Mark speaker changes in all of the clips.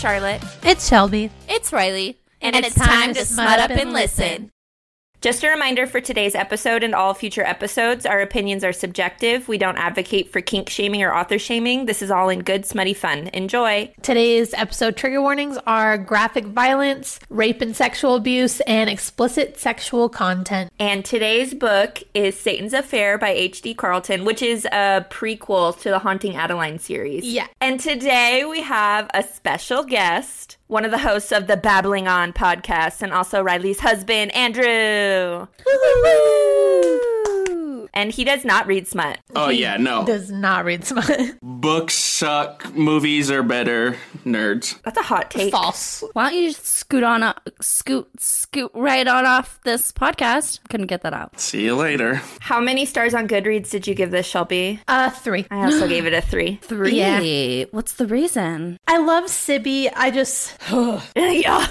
Speaker 1: Charlotte.
Speaker 2: It's Shelby.
Speaker 3: It's Riley.
Speaker 1: And, it's, time, to smut up and listen. Just a reminder for today's episode and all future episodes our opinions are subjective. We don't advocate for kink shaming or author shaming. This is all in good, smutty fun. Enjoy.
Speaker 2: Today's episode trigger warnings are graphic violence, rape and sexual abuse, and explicit sexual content.
Speaker 1: And today's book is Satan's Affair by H.D. Carlton, which is a prequel to the Haunting Adeline series.
Speaker 2: Yeah.
Speaker 1: And today we have a special guest, one of the hosts of the Babbling On podcast, and also Riley's husband, Andrew. And he does not read smut.
Speaker 4: Oh yeah, no.
Speaker 2: Does not read smut.
Speaker 4: Books suck. Movies are better. Nerds.
Speaker 1: That's a hot take.
Speaker 2: False.
Speaker 3: Why don't you just scoot on, o- scoot, scoot right on off this podcast? Couldn't get that out.
Speaker 4: See you later.
Speaker 1: How many stars on Goodreads did you give this, Shelby?
Speaker 2: Uh, three.
Speaker 1: I also gave it a three.
Speaker 3: Three.
Speaker 2: Yeah.
Speaker 3: What's the reason?
Speaker 2: I love Sibby. I just,
Speaker 1: yeah.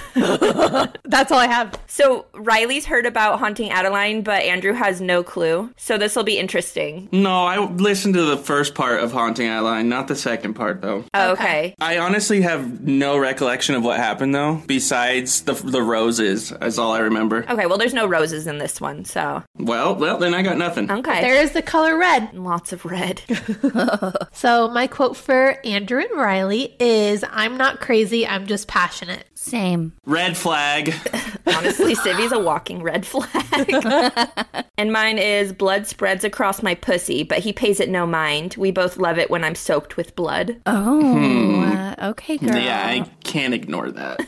Speaker 2: that's all I have.
Speaker 1: So Riley's heard about Haunting Adeline, but Andrew has no clue. So this will be interesting.
Speaker 4: No, I listened to the first part of Haunting Adeline, not the second part though.
Speaker 1: Oh, okay.
Speaker 4: I honestly have no recollection of what happened though, besides the the roses. That's all I remember.
Speaker 1: Okay, well, there's no roses in this one, so.
Speaker 4: Well, well, then I got nothing.
Speaker 1: Okay.
Speaker 2: There is the color red.
Speaker 1: Lots of red.
Speaker 2: So, my quote for Andrew and Riley is I'm not crazy, I'm just passionate.
Speaker 3: Same.
Speaker 4: Red flag.
Speaker 1: Honestly, Sibby's a walking red flag. and mine is blood spreads across my pussy, but he pays it no mind. We both love it when I'm soaked with blood.
Speaker 3: Oh, uh, okay, girl.
Speaker 4: Yeah, I can't ignore that.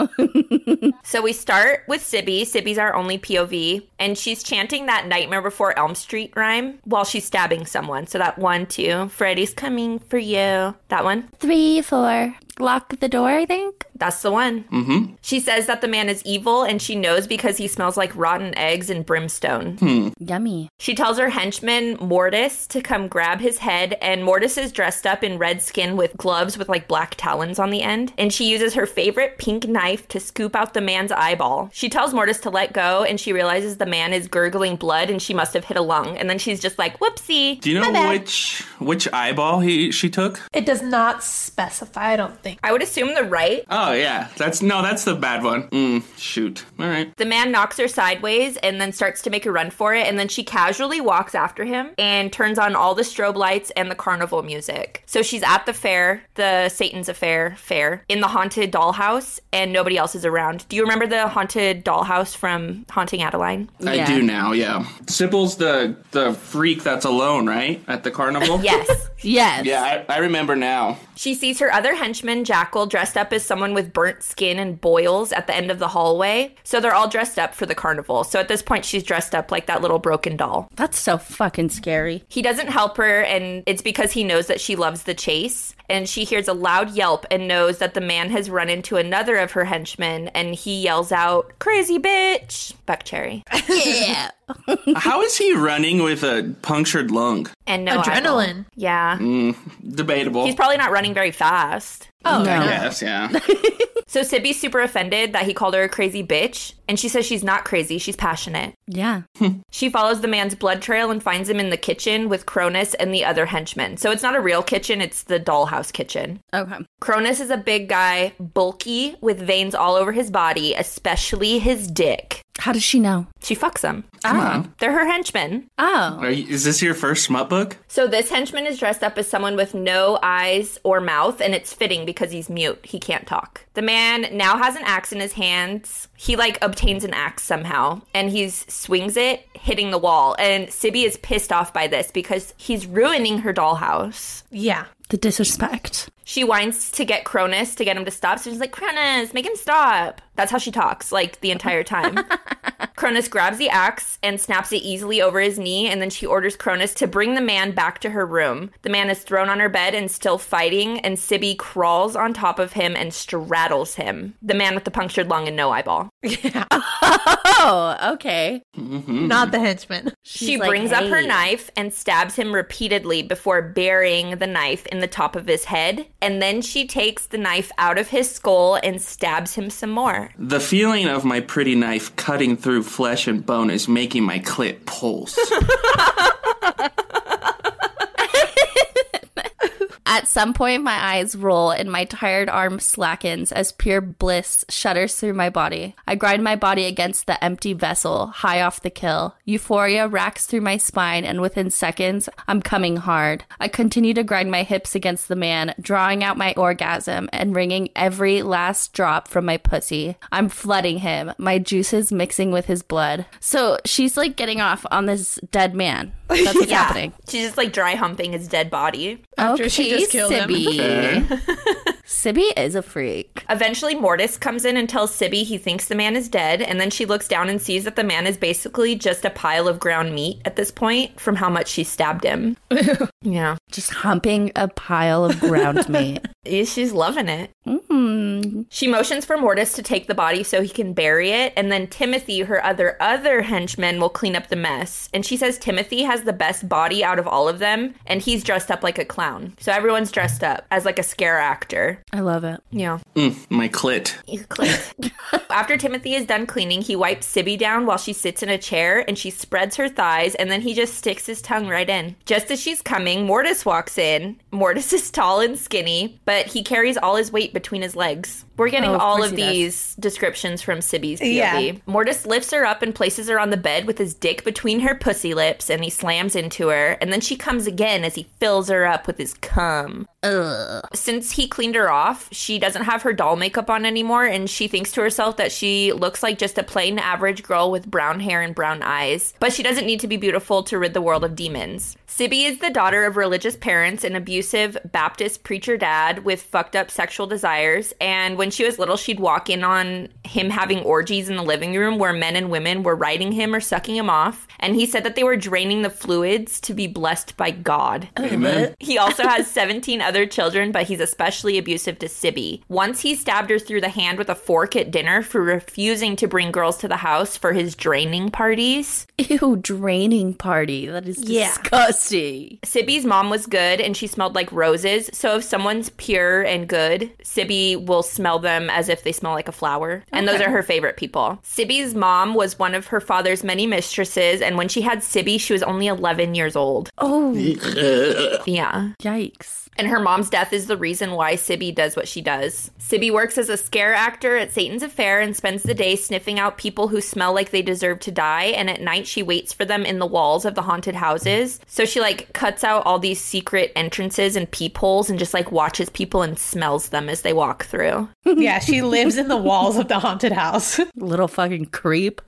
Speaker 1: So we start with Sibby. Sibby's our only POV, and she's chanting that Nightmare Before Elm Street rhyme while she's stabbing someone. So that one, two, Freddy's coming for you. That one.
Speaker 3: Three, four. Lock the door, I think.
Speaker 1: That's the one. Mm-hmm. She says that the man is evil, and she knows because he smells like rotten eggs and brimstone.
Speaker 3: Yummy.
Speaker 1: She tells her henchman Mortis to come grab his head, and Mortis is dressed up in red skin with gloves with like black talons on the end. And she uses her favorite pink knife to scoop out the man's eyeball. She tells Mortis to let go, and she realizes the man is gurgling blood, and she must have hit a lung. And then she's just like, "Whoopsie!"
Speaker 4: Do you know which which eyeball he she took?
Speaker 2: It does not specify, I don't think.
Speaker 1: I would assume the right.
Speaker 4: Oh yeah, that's no, that's the bad one. Mm, shoot. All right.
Speaker 1: The man knocks her sideways and then starts to make a run for it, and then she casually walks after him and turns on all the strobe lights and the carnival music. So she's at the fair, the Satan's Affair fair, in the haunted dollhouse, and nobody else is around. Do you remember the haunted dollhouse from Haunting Adeline?
Speaker 4: I
Speaker 3: Yeah.
Speaker 4: do now. Yeah. Sybil's the the freak that's alone, right, at the carnival.
Speaker 1: Yes.
Speaker 3: Yes.
Speaker 4: Yeah, I, I remember now.
Speaker 1: She sees her other henchman, Jackal, dressed up as someone with burnt skin and boils at the end of the hallway. So they're all dressed up for the carnival. So at this point, she's dressed up like that little broken doll.
Speaker 3: That's so fucking scary.
Speaker 1: He doesn't help her, and it's because he knows that she loves the chase. And she hears a loud yelp and knows that the man has run into another of her henchmen, and he yells out, Crazy bitch! Buckcherry.
Speaker 3: Yeah.
Speaker 4: How is he running with a punctured lung?
Speaker 1: And no eyeball.
Speaker 2: Adrenaline.
Speaker 1: Yeah.
Speaker 4: Mm, debatable.
Speaker 1: He's probably not running very fast.
Speaker 2: Oh,
Speaker 3: No.
Speaker 4: yes, yeah.
Speaker 1: So Sibby's super offended that he called her a crazy bitch, and she says she's not crazy, she's passionate.
Speaker 3: yeah.
Speaker 1: She follows the man's blood trail and finds him in the kitchen with Cronus and the other henchmen. So it's not a real kitchen, it's the dollhouse kitchen.
Speaker 3: Okay.
Speaker 1: Cronus is a big guy, bulky, with veins all over his body, especially his dick.
Speaker 3: How does she know?
Speaker 1: She fucks him. Ah.
Speaker 4: Come on.
Speaker 1: They're her henchmen.
Speaker 3: Oh.
Speaker 4: Are you, is this your first smut book?
Speaker 1: So this henchman is dressed up as someone with no eyes or mouth, and it's fitting because he's mute. He can't talk. The man now has an axe in his hands. He like obtains an axe somehow, and he swings it, hitting the wall. And Sibby is pissed off by this because he's ruining her dollhouse.
Speaker 2: Yeah.
Speaker 3: The disrespect.
Speaker 1: She whines to get Cronus to get him to stop. So she's like, Cronus, make him stop. That's how she talks, like the entire time. Cronus grabs the axe and snaps it easily over his knee, and then she orders Cronus to bring the man back to her room. The man is thrown on her bed and still fighting, and Sibby crawls on top of him and straddles him. The man with the punctured lung and no eyeball.
Speaker 3: Oh, okay. Mm-hmm.
Speaker 2: Not the henchman.
Speaker 1: she
Speaker 3: like,
Speaker 1: brings up her knife and stabs him repeatedly before burying the knife in the top of his head. And then she takes the knife out of his skull and stabs him some more.
Speaker 4: The feeling of my pretty knife cutting through flesh and bone is making my clit pulse.
Speaker 3: At some point, my eyes roll and my tired arm slackens as pure bliss shudders through my body. I grind my body against the empty vessel, high off the kill. Euphoria racks through my spine, and within seconds, I'm coming hard. I continue to grind my hips against the man, drawing out my orgasm and wringing every last drop from my pussy. I'm flooding him, my juices mixing with his blood. So she's like getting off on this dead man. That's what's happening.
Speaker 1: She's just like dry humping his dead body.
Speaker 2: After
Speaker 3: okay,
Speaker 2: she just killed him.
Speaker 3: Sibby. Sibby is a freak.
Speaker 1: Eventually, Mortis comes in and tells Sibby he thinks the man is dead, and then she looks down and sees that the man is basically just a pile of ground meat at this point from how much she stabbed him. yeah.
Speaker 3: Just humping a pile of ground meat.
Speaker 1: Yeah, She's loving it.
Speaker 3: Mm.
Speaker 1: She motions for Mortis to take the body so he can bury it, and then Timothy, her other other henchman, will clean up the mess. And she says Timothy has the best body out of all of them, and he's dressed up like a clown. So everyone's dressed up as like a scare actor.
Speaker 3: I love it.
Speaker 1: Yeah.
Speaker 4: Mm, my clit.
Speaker 1: You clicked. After Timothy is done cleaning, he wipes Sibby down while she sits in a chair and she spreads her thighs and then he just sticks his tongue right in. Just as she's coming, Mortis walks in. Mortis is tall and skinny, but he carries all his weight between his legs. We're getting
Speaker 3: Oh, of
Speaker 1: all of
Speaker 3: he does.
Speaker 1: these descriptions from Sibby's POV.
Speaker 2: Yeah.
Speaker 1: Mortis lifts her up and places her on the bed with his dick between her pussy lips and he slams into her. And then she comes again as he fills her up with his cum.
Speaker 3: Ugh.
Speaker 1: Since he cleaned her off, she doesn't have her doll makeup on anymore, and she thinks to herself that she looks like just a plain average girl with brown hair and brown eyes. But she doesn't need to be beautiful to rid the world of demons. Sibby is the daughter of religious parents, an abusive Baptist preacher dad with fucked up sexual desires. And when she was little, she'd walk in on him having orgies in the living room where men and women were riding him or sucking him off. And he said that they were draining the fluids to be blessed by God.
Speaker 4: Oh, Amen.
Speaker 1: He also has 17 other children, but he's especially abusive to Sibby. Once he stabbed her through the hand with a fork at dinner for refusing to bring girls to the house for his draining parties.
Speaker 3: Ew, draining party. That is
Speaker 2: Yeah.
Speaker 3: disgusting.
Speaker 1: Sibby's mom was good and she smelled like roses. So if someone's pure and good, Sibby will smell them as if they smell like a flower. And those are her favorite people. Sibby's mom was one of her father's many mistresses. And when she had Sibby, she was only 11 years old.
Speaker 3: Oh,
Speaker 1: Yeah.
Speaker 3: yikes.
Speaker 1: And her mom's death is the reason why Sibby does what she does. Sibby works as a scare actor at Satan's Affair and spends the day sniffing out people who smell like they deserve to die. And at night, she waits for them in the walls of the haunted houses. So she like cuts out all these secret entrances and peepholes and just like watches people and smells them as they walk through.
Speaker 2: yeah, she lives in the walls of the haunted house.
Speaker 3: Little fucking creep.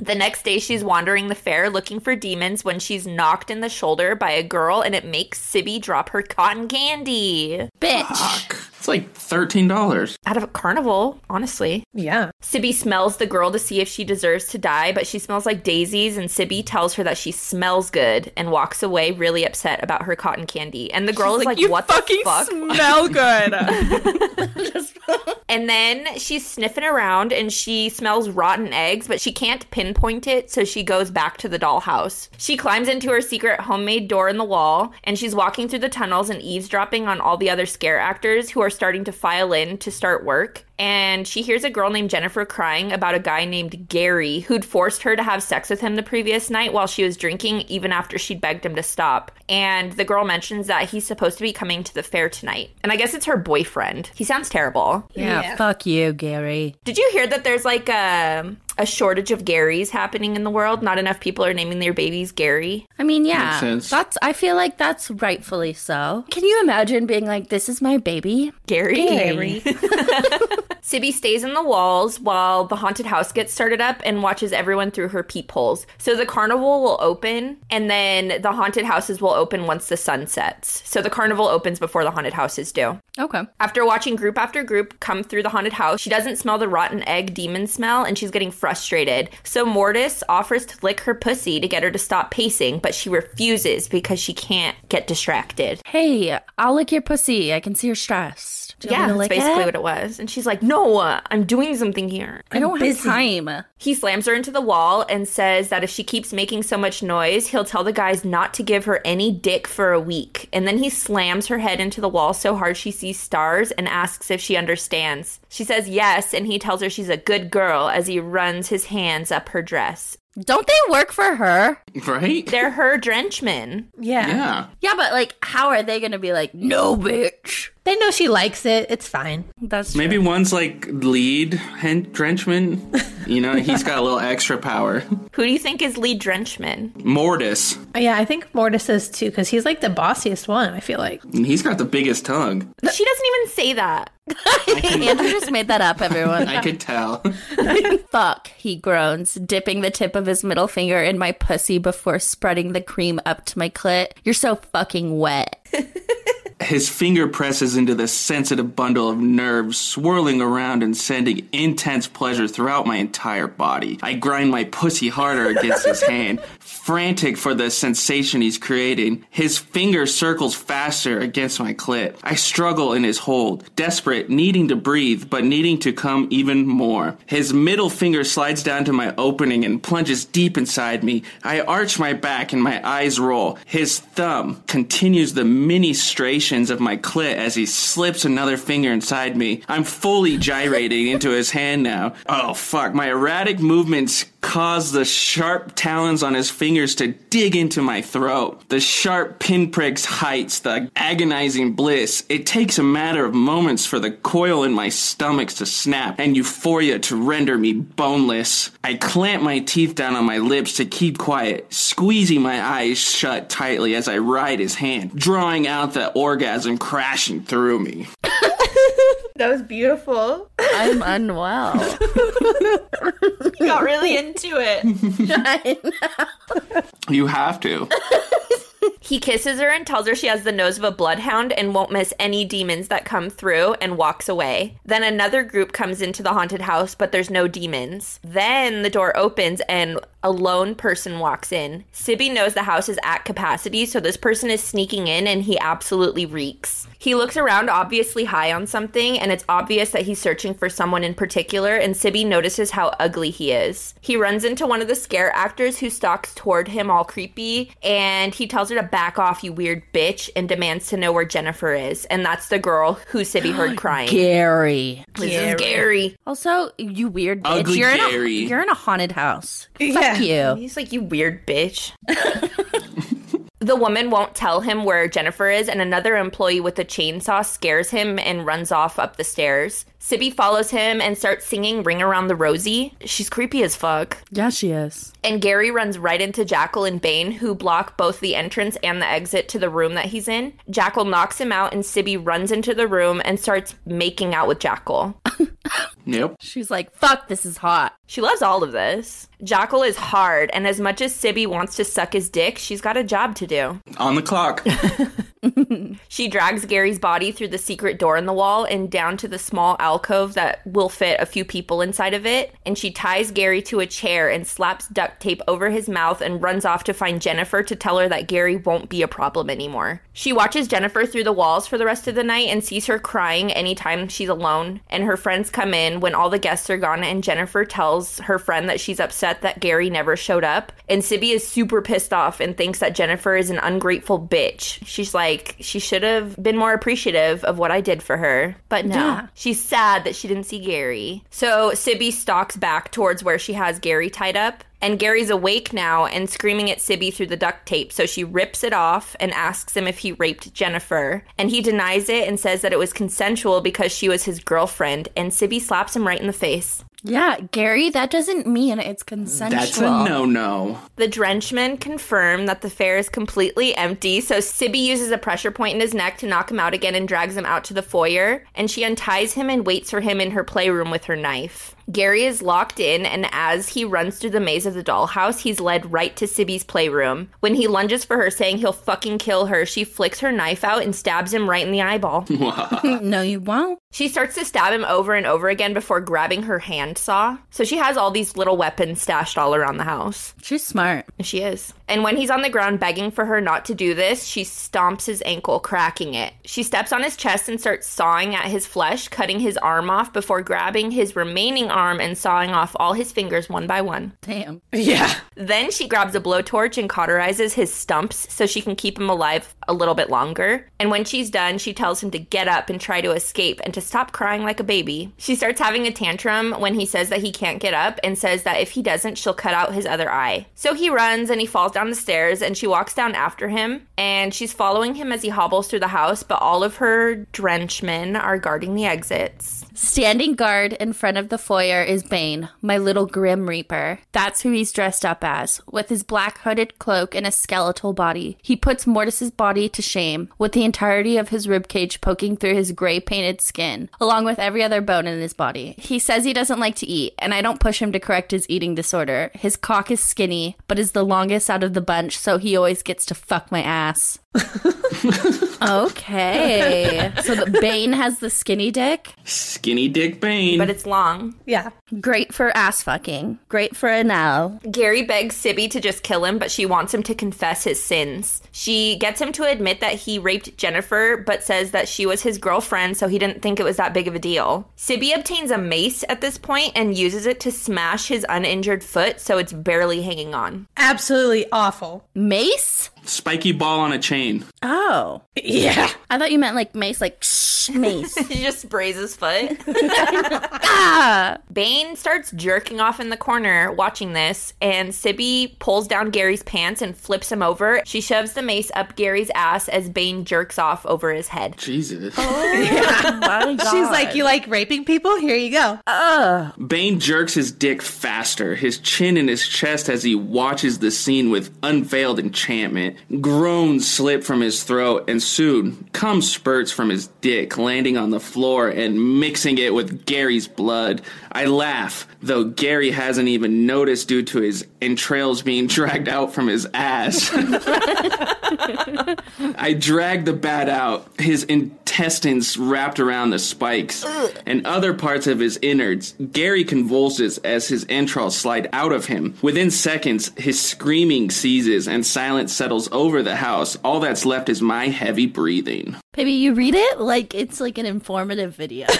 Speaker 1: The next day, she's wandering the fair looking for demons when she's knocked in the shoulder by a girl and it makes Sibby drop her cotton candy.
Speaker 3: Bitch.
Speaker 4: It's like thirteen dollars.
Speaker 1: Out of a carnival, honestly.
Speaker 2: yeah.
Speaker 1: Sibby smells the girl to see if she deserves to die, but she smells like daisies, and Sibby tells her that she smells good and walks away really upset about her cotton candy. And the girl is like, What the fuck?
Speaker 3: smell good.
Speaker 1: And then she's sniffing around and she smells rotten eggs, but she can't pinpoint it, so she goes back to the dollhouse. She climbs into her secret homemade door in the wall, and she's walking through the tunnels and eavesdropping on all the other scare actors who are starting to file in to start work. And she hears a girl named Jennifer crying about a guy named Gary who'd forced her to have sex with him the previous night while she was drinking, even after she'd begged him to stop. And the girl mentions that he's supposed to be coming to the fair tonight. And I guess it's her boyfriend. He sounds terrible.
Speaker 3: yeah,
Speaker 2: Yeah.
Speaker 3: fuck you, Gary.
Speaker 1: Did you hear that there's like a a shortage of Garys happening in the world? Not enough people are naming their babies Gary.
Speaker 3: I mean, yeah,
Speaker 4: Makes sense.
Speaker 3: that's. I feel like that's rightfully so. Can you imagine being like, "This is my baby"?
Speaker 1: Gary.
Speaker 3: Gary.
Speaker 1: Sibby stays in the walls while the haunted house gets started up and watches everyone through her peepholes. So the carnival will open and then the haunted houses will open once the sun sets. So the carnival opens before the haunted houses do.
Speaker 3: Okay.
Speaker 1: After watching group after group come through the haunted house, she doesn't smell the rotten egg demon smell and she's getting frustrated. So Mortis offers to lick her pussy to get her to stop pacing, but she refuses because she can't get distracted.
Speaker 3: Hey, I'll lick your pussy. I can see you're stressed. Do you
Speaker 1: Yeah,
Speaker 3: want
Speaker 1: that's basically
Speaker 3: it?
Speaker 1: what it was. And she's like, No, uh, I'm doing something here.
Speaker 3: I don't have time.
Speaker 1: He slams her into the wall and says that if she keeps making so much noise, he'll tell the guys not to give her any dick for a week. And then he slams her head into the wall so hard she sees stars and asks if she understands. She says yes, and he tells her she's a good girl as he runs his hands up her dress.
Speaker 3: Don't they work for her?
Speaker 4: Right?
Speaker 1: They're her drenchmen.
Speaker 2: Yeah.
Speaker 4: Yeah.
Speaker 3: Yeah, but like, how are they gonna be like, no, bitch?
Speaker 2: They know she likes it. It's fine.
Speaker 3: That's true.
Speaker 4: Maybe one's like lead hen- drenchman. You know, he's got a little extra power.
Speaker 1: Who do you think is lead drenchman?
Speaker 4: Mortis.
Speaker 2: Yeah, I think Mortis is too, because he's like the bossiest one, I feel like.
Speaker 4: And he's got the biggest tongue.
Speaker 1: She doesn't even say that.
Speaker 3: Andrew just made that up, everyone.
Speaker 4: I could tell.
Speaker 3: Fuck, he groans, dipping the tip of his middle finger in my pussy before spreading the cream up to my clit. You're so fucking wet.
Speaker 4: His finger presses into the sensitive bundle of nerves, swirling around and sending intense pleasure throughout my entire body. I grind my pussy harder against his hand, frantic for the sensation he's creating. His finger circles faster against my clit. I struggle in his hold, desperate, needing to breathe, but needing to come even more. His middle finger slides down to my opening and plunges deep inside me. I arch my back and my eyes roll. His thumb continues the ministrations of my clit as he slips another finger inside me. I'm fully gyrating into his hand now. Oh fuck, my erratic movements cause the sharp talons on his fingers to dig into my throat. The sharp pinpricks heights the agonizing bliss. It takes a matter of moments for the coil in my stomach to snap and euphoria to render me boneless. I clamp my teeth down on my lips to keep quiet, squeezing my eyes shut tightly as I ride his hand, drawing out the orgasm crashing through me.
Speaker 1: That was beautiful.
Speaker 3: I'm unwell.
Speaker 1: You got really into it. I know.
Speaker 4: You have to.
Speaker 1: He kisses her and tells her she has the nose of a bloodhound and won't miss any demons that come through and walks away. Then another group comes into the haunted house, but there's no demons. Then the door opens and a lone person walks in. Sibby knows the house is at capacity, so this person is sneaking in and he absolutely reeks. He looks around, obviously high on something, and it's obvious that he's searching for someone in particular, and Sibby notices how ugly he is. He runs into one of the scare actors who stalks toward him all creepy, and he tells her to back off, you weird bitch, and demands to know where Jennifer is. And that's the girl who Sibby heard crying.
Speaker 3: Gary.
Speaker 1: This is Gary.
Speaker 3: Also, you weird bitch.
Speaker 4: Ugly
Speaker 3: you're
Speaker 4: Gary.
Speaker 3: in a you're in a haunted house.
Speaker 2: Yeah.
Speaker 3: Fuck you.
Speaker 1: He's like, you weird bitch. the woman won't tell him where Jennifer is, and another employee with a chainsaw scares him and runs off up the stairs. Sibby follows him and starts singing Ring Around the Rosie. She's creepy as fuck.
Speaker 3: Yeah, she is.
Speaker 1: And Gary runs right into Jackal and Bane, who block both the entrance and the exit to the room that he's in. Jackal knocks him out, and Sibby runs into the room and starts making out with Jackal.
Speaker 4: Yep.
Speaker 3: She's like, fuck, this is hot.
Speaker 1: She loves all of this. Jackal is hard, and as much as Sibby wants to suck his dick, she's got a job to do.
Speaker 4: On the clock.
Speaker 1: She drags Gary's body through the secret door in the wall and down to the small alcove that will fit a few people inside of it. And she ties Gary to a chair and slaps duct tape over his mouth and runs off to find Jennifer to tell her that Gary won't be a problem anymore. She watches Jennifer through the walls for the rest of the night and sees her crying anytime she's alone. And her friends come in when all the guests are gone, and Jennifer tells her friend that she's upset that Gary never showed up. And Sibby is super pissed off and thinks that Jennifer is an ungrateful bitch. She's like, she should have been more appreciative of what I did for her. But no,
Speaker 3: Yeah.
Speaker 1: she's sad that she didn't see Gary. So Sibby stalks back towards where she has Gary tied up. And Gary's awake now and screaming at Sibby through the duct tape. So she rips it off and asks him if he raped Jennifer. And he denies it and says that it was consensual because she was his girlfriend. And Sibby slaps him right in the face.
Speaker 3: Yeah, Gary, that doesn't mean it's consensual.
Speaker 4: That's a no no.
Speaker 1: The drenchmen confirm that the fair is completely empty, so Sibby uses a pressure point in his neck to knock him out again and drags him out to the foyer, and she unties him and waits for him in her playroom with her knife. Gary is locked in, and as he runs through the maze of the dollhouse, he's led right to Sibby's playroom. When he lunges for her, saying he'll fucking kill her, she flicks her knife out and stabs him right in the eyeball.
Speaker 3: no, you won't.
Speaker 1: She starts to stab him over and over again before grabbing her handsaw. So she has all these little weapons stashed all around the house.
Speaker 3: She's smart.
Speaker 1: She is. And when he's on the ground begging for her not to do this, she stomps his ankle, cracking it. She steps on his chest and starts sawing at his flesh, cutting his arm off before grabbing his remaining arm and sawing off all his fingers one by one.
Speaker 3: Damn.
Speaker 2: Yeah.
Speaker 1: Then she grabs a blowtorch and cauterizes his stumps so she can keep him alive a little bit longer. And when she's done, she tells him to get up and try to escape and to stop crying like a baby. She starts having a tantrum when he says that he can't get up and says that if he doesn't, she'll cut out his other eye. So he runs and he falls down the stairs and she walks down after him and she's following him as he hobbles through the house, but all of her drenchmen are guarding the exits.
Speaker 3: Standing guard in front of the foyer is Bane, my little Grim Reaper. That's who he's dressed up as, with his black hooded cloak and a skeletal body. He puts Mortis's body to shame, with the entirety of his ribcage poking through his gray painted skin, along with every other bone in his body. He says he doesn't like to eat, and I don't push him to correct his eating disorder. His cock is skinny, but is the longest out of the bunch, so he always gets to fuck my ass. okay. So the Bane has the skinny dick.
Speaker 4: Skinny Dick Bane.
Speaker 1: But it's long.
Speaker 2: Yeah.
Speaker 3: Great for ass fucking. Great for a now.
Speaker 1: Gary begs Sibby to just kill him, but she wants him to confess his sins. She gets him to admit that he raped Jennifer, but says that she was his girlfriend, so he didn't think it was that big of a deal. Sibby obtains a mace at this point and uses it to smash his uninjured foot so it's barely hanging on.
Speaker 2: Absolutely awful.
Speaker 3: Mace?
Speaker 4: Spiky ball on a chain.
Speaker 3: Oh.
Speaker 2: Yeah.
Speaker 3: I thought you meant like mace, like shh, mace.
Speaker 1: He just sprays his foot.
Speaker 3: ah!
Speaker 1: Bane starts jerking off in the corner watching this, and Sibby pulls down Gary's pants and flips him over. She shoves the mace up Gary's ass as Bane jerks off over his head.
Speaker 4: Jesus.
Speaker 3: My God.
Speaker 2: She's like, You like raping people? Here you go.
Speaker 3: Ugh.
Speaker 4: Bane jerks his dick faster, his chin in his chest as he watches the scene with unveiled enchantment. Groans slip from his throat, and soon cum spurts from his dick, landing on the floor and mixing it with Gary's blood. I laugh, though Gary hasn't even noticed due to his entrails being dragged out from his ass. I drag the bat out, his intestines wrapped around the spikes, and other parts of his innards. Gary convulses as his entrails slide out of him. Within seconds, his screaming ceases and silence settles over the house. All that's left is my heavy breathing.
Speaker 3: Baby, you read it like it's like an informative video.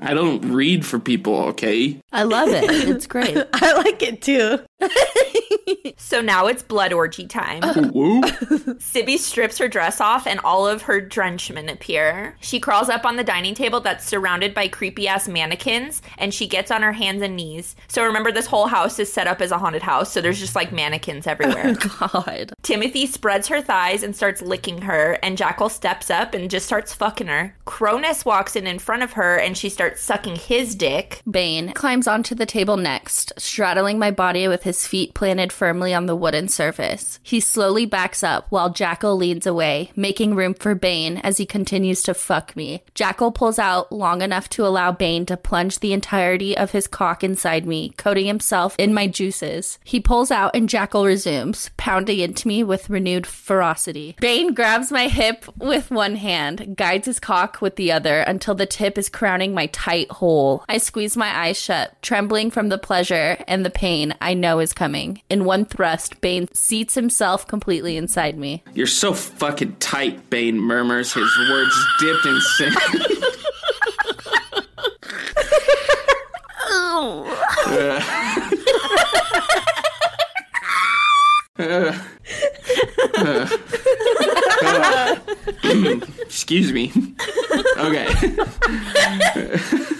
Speaker 4: I don't read for people, okay?
Speaker 3: I love it. It's great.
Speaker 2: I like it too.
Speaker 1: So now it's blood orgy time. Sibby strips her dress off and all of her drenchmen appear. She crawls up on the dining table that's surrounded by creepy ass mannequins and she gets on her hands and knees. So remember, this whole house is set up as a haunted house, so there's just like mannequins everywhere.
Speaker 3: Oh, God.
Speaker 1: Timothy spreads her thighs and starts licking her, and Jackal steps up and just starts fucking her. Cronus walks in in front of her and she starts sucking his dick.
Speaker 3: Bane climbs onto the table next, straddling my body with his feet planted firmly on the wooden surface. He slowly backs up while Jackal leans away, making room for Bane as he continues to fuck me. Jackal pulls out long enough to allow Bane to plunge the entirety of his cock inside me, coating himself in my juices. He pulls out and Jackal resumes, pounding into me with renewed ferocity. Bane grabs my hip with one hand, guides his cock with the other until the tip is crowning my tight hole. I squeeze my eyes shut, trembling from the pleasure and the pain I know is coming. In one thrust, Bane seats himself completely inside me.
Speaker 4: You're so fucking tight, Bane murmurs, his words dipped in sin. Excuse me. Okay.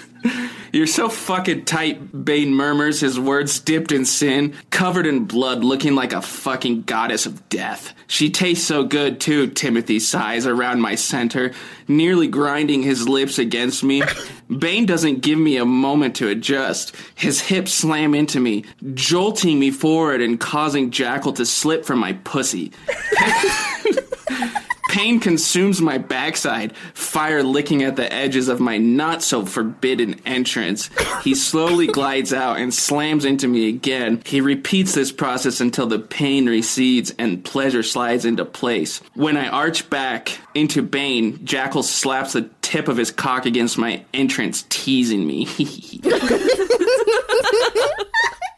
Speaker 4: You're so fucking tight, Bane murmurs, his words dipped in sin, covered in blood, looking like a fucking goddess of death. She tastes so good too, Timothy sighs around my center, nearly grinding his lips against me. Bane doesn't give me a moment to adjust. His hips slam into me, jolting me forward and causing Jackal to slip from my pussy. Pain consumes my backside, fire licking at the edges of my not so forbidden entrance. He slowly glides out and slams into me again. He repeats this process until the pain recedes and pleasure slides into place. When I arch back into Bane, Jackal slaps the tip of his cock against my entrance, teasing me.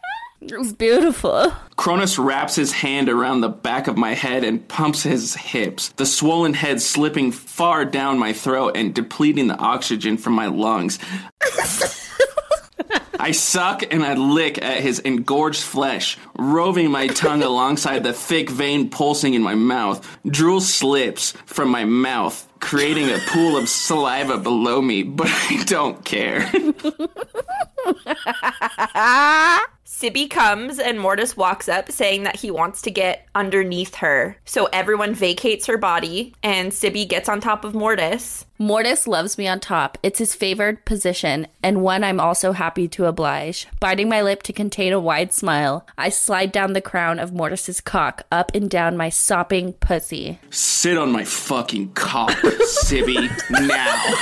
Speaker 3: It was beautiful.
Speaker 4: Cronus wraps his hand around the back of my head and pumps his hips, the swollen head slipping far down my throat and depleting the oxygen from my lungs. I suck and I lick at his engorged flesh, roving my tongue alongside the thick vein pulsing in my mouth. Drool slips from my mouth, creating a pool of saliva below me, but I don't care.
Speaker 1: Sibby comes and Mortis walks up saying that he wants to get underneath her. So everyone vacates her body and Sibby gets on top of Mortis.
Speaker 3: Mortis loves me on top. It's his favored position, and one I'm also happy to oblige. Biting my lip to contain a wide smile, I slide down the crown of Mortis's cock up and down my sopping pussy.
Speaker 4: Sit on my fucking cock, Sibby, now.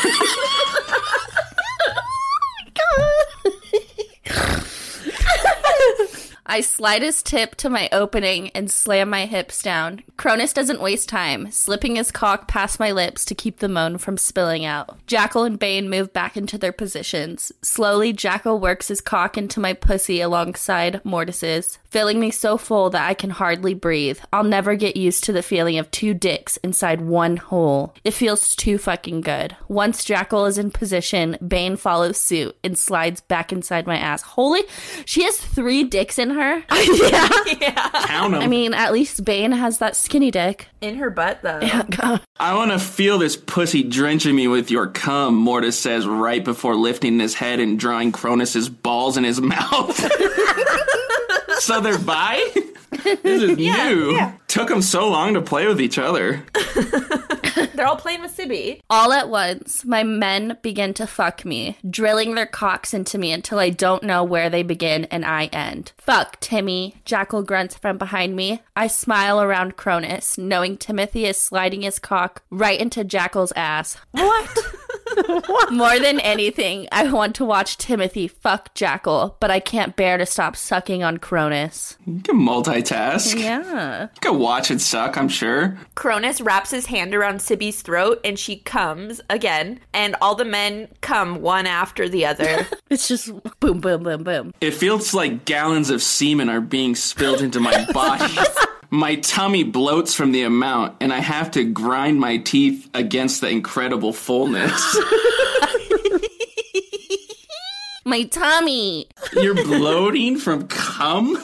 Speaker 3: I slide his tip to my opening and slam my hips down. Cronus doesn't waste time, slipping his cock past my lips to keep the moan from spilling out. Jackal and Bane move back into their positions. Slowly, Jackal works his cock into my pussy alongside Mortis's, filling me so full that I can hardly breathe. I'll never get used to the feeling of two dicks inside one hole. It feels too fucking good. Once Jackal is in position, Bane follows suit and slides back inside my ass. Holy, she has three dicks in her.
Speaker 4: Count 'em.
Speaker 3: I mean, at least Bane has that skinny dick.
Speaker 1: In her butt, though. Yeah.
Speaker 4: I want to feel this pussy drenching me with your cum, Mortis says right before lifting his head and drawing Cronus's balls in his mouth. so they're bi? This is new. Took them so long to play with each other.
Speaker 1: They're all playing with Sibby.
Speaker 3: All at once, my men begin to fuck me, drilling their cocks into me until I don't know where they begin and I end. Fuck, Timmy, Jackal grunts from behind me. I smile around Cronus, knowing Timothy is sliding his cock right into Jackal's ass. What? More than anything, I want to watch Timothy fuck Jackal, but I can't bear to stop sucking on Cronus.
Speaker 4: You can multitask.
Speaker 3: Yeah.
Speaker 4: You can watch it suck, I'm sure.
Speaker 1: Cronus wraps his hand around Sibby's throat and she comes again, and all the men come one after the other.
Speaker 3: It's just boom, boom, boom, boom.
Speaker 4: It feels like gallons of semen are being spilled into my body. My tummy bloats from the amount, and I have to grind my teeth against the incredible fullness.
Speaker 3: My tummy.
Speaker 4: You're bloating from cum?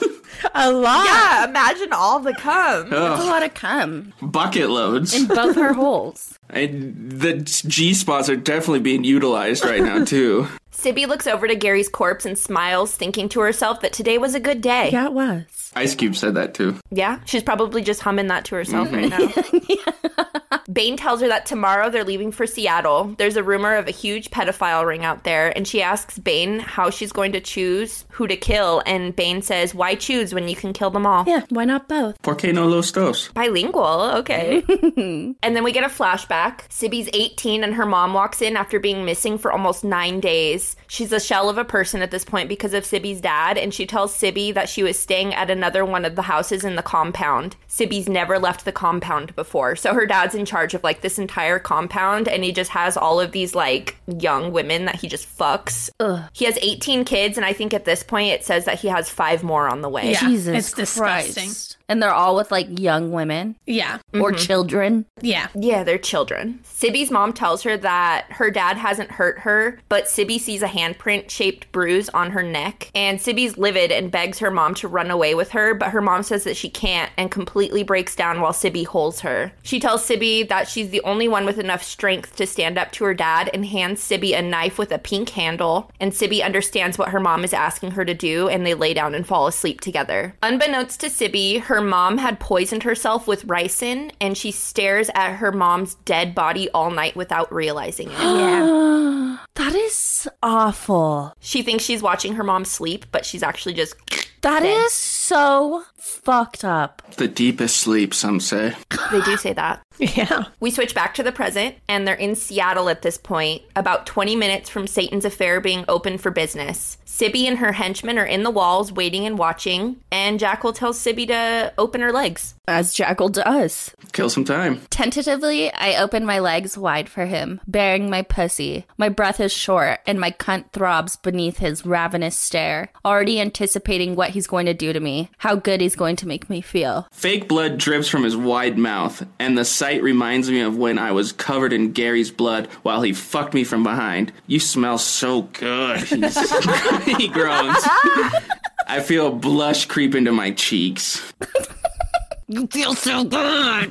Speaker 2: A lot.
Speaker 1: yeah, imagine all the cum.
Speaker 3: That's a lot of cum
Speaker 4: Bucket loads.
Speaker 3: in both her holes.
Speaker 4: And the G spots are definitely being utilized right now, too.
Speaker 1: Sibby looks over to Gary's corpse and smiles, thinking to herself that today was a good day.
Speaker 3: Yeah, it was.
Speaker 4: Ice Cube said that, too.
Speaker 1: Yeah, she's probably just humming that to herself right mm-hmm. now. Bane tells her that tomorrow they're leaving for Seattle. There's a rumor of a huge pedophile ring out there, and she asks Bane how she's going to choose who to kill. And Bane says, Why choose when you can kill them all?
Speaker 3: Yeah, why not both?
Speaker 4: Por qué no los dos?
Speaker 1: Bilingual, okay. and then we get a flashback. Sibby's 18 and her mom walks in after being missing for almost nine days. She's a shell of a person at this point because of Sibby's dad, and she tells Sibby that she was staying at another one of the houses in the compound. Sibby's never left the compound before, so her dad's in charge of like this entire compound, and he just has all of these like young women that he just fucks. He has 18 kids, and I think at this point it says that he has five more on the way.
Speaker 2: Yeah,
Speaker 3: Jesus
Speaker 2: it's disgusting.
Speaker 3: Christ. And they're all with like young women
Speaker 2: Yeah.
Speaker 3: or mm-hmm. children.
Speaker 2: Yeah.
Speaker 1: Yeah, they're children. Sibby's mom tells her that her dad hasn't hurt her, but Sibby sees a handprint shaped bruise on her neck. And Sibby's livid and begs her mom to run away with her, but her mom says that she can't and completely breaks down while Sibby holds her. She tells Sibby that she's the only one with enough strength to stand up to her dad and hands Sibby a knife with a pink handle. And Sibby understands what her mom is asking her to do, and they lay down and fall asleep together. Unbeknownst to Sibby, her mom had poisoned herself with ricin, and she stares at her mom's dead body all night without realizing it.
Speaker 3: That is awful.
Speaker 1: she thinks she's watching her mom sleep, but she's actually just.
Speaker 3: That is so fucked up.
Speaker 4: The deepest sleep, some say.
Speaker 1: They do say that.
Speaker 2: Yeah.
Speaker 1: We switch back to the present, and they're in Seattle at this point, about 20 minutes from Satan's affair being open for business. Sibby and her henchmen are in the walls waiting and watching, and Jackal tells Sibby to open her legs.
Speaker 3: As Jackal does.
Speaker 4: Kill some time.
Speaker 3: Tentatively, I open my legs wide for him, bearing my pussy. My breath is short, and my cunt throbs beneath his ravenous stare, already anticipating what he's going to do to me, how good he's going to make me feel.
Speaker 4: Fake blood drips from his wide mouth, and the sight reminds me of when I was covered in Gary's blood while he fucked me from behind. You smell so good. He groans. I feel a blush creep into my cheeks.
Speaker 3: You feel so good.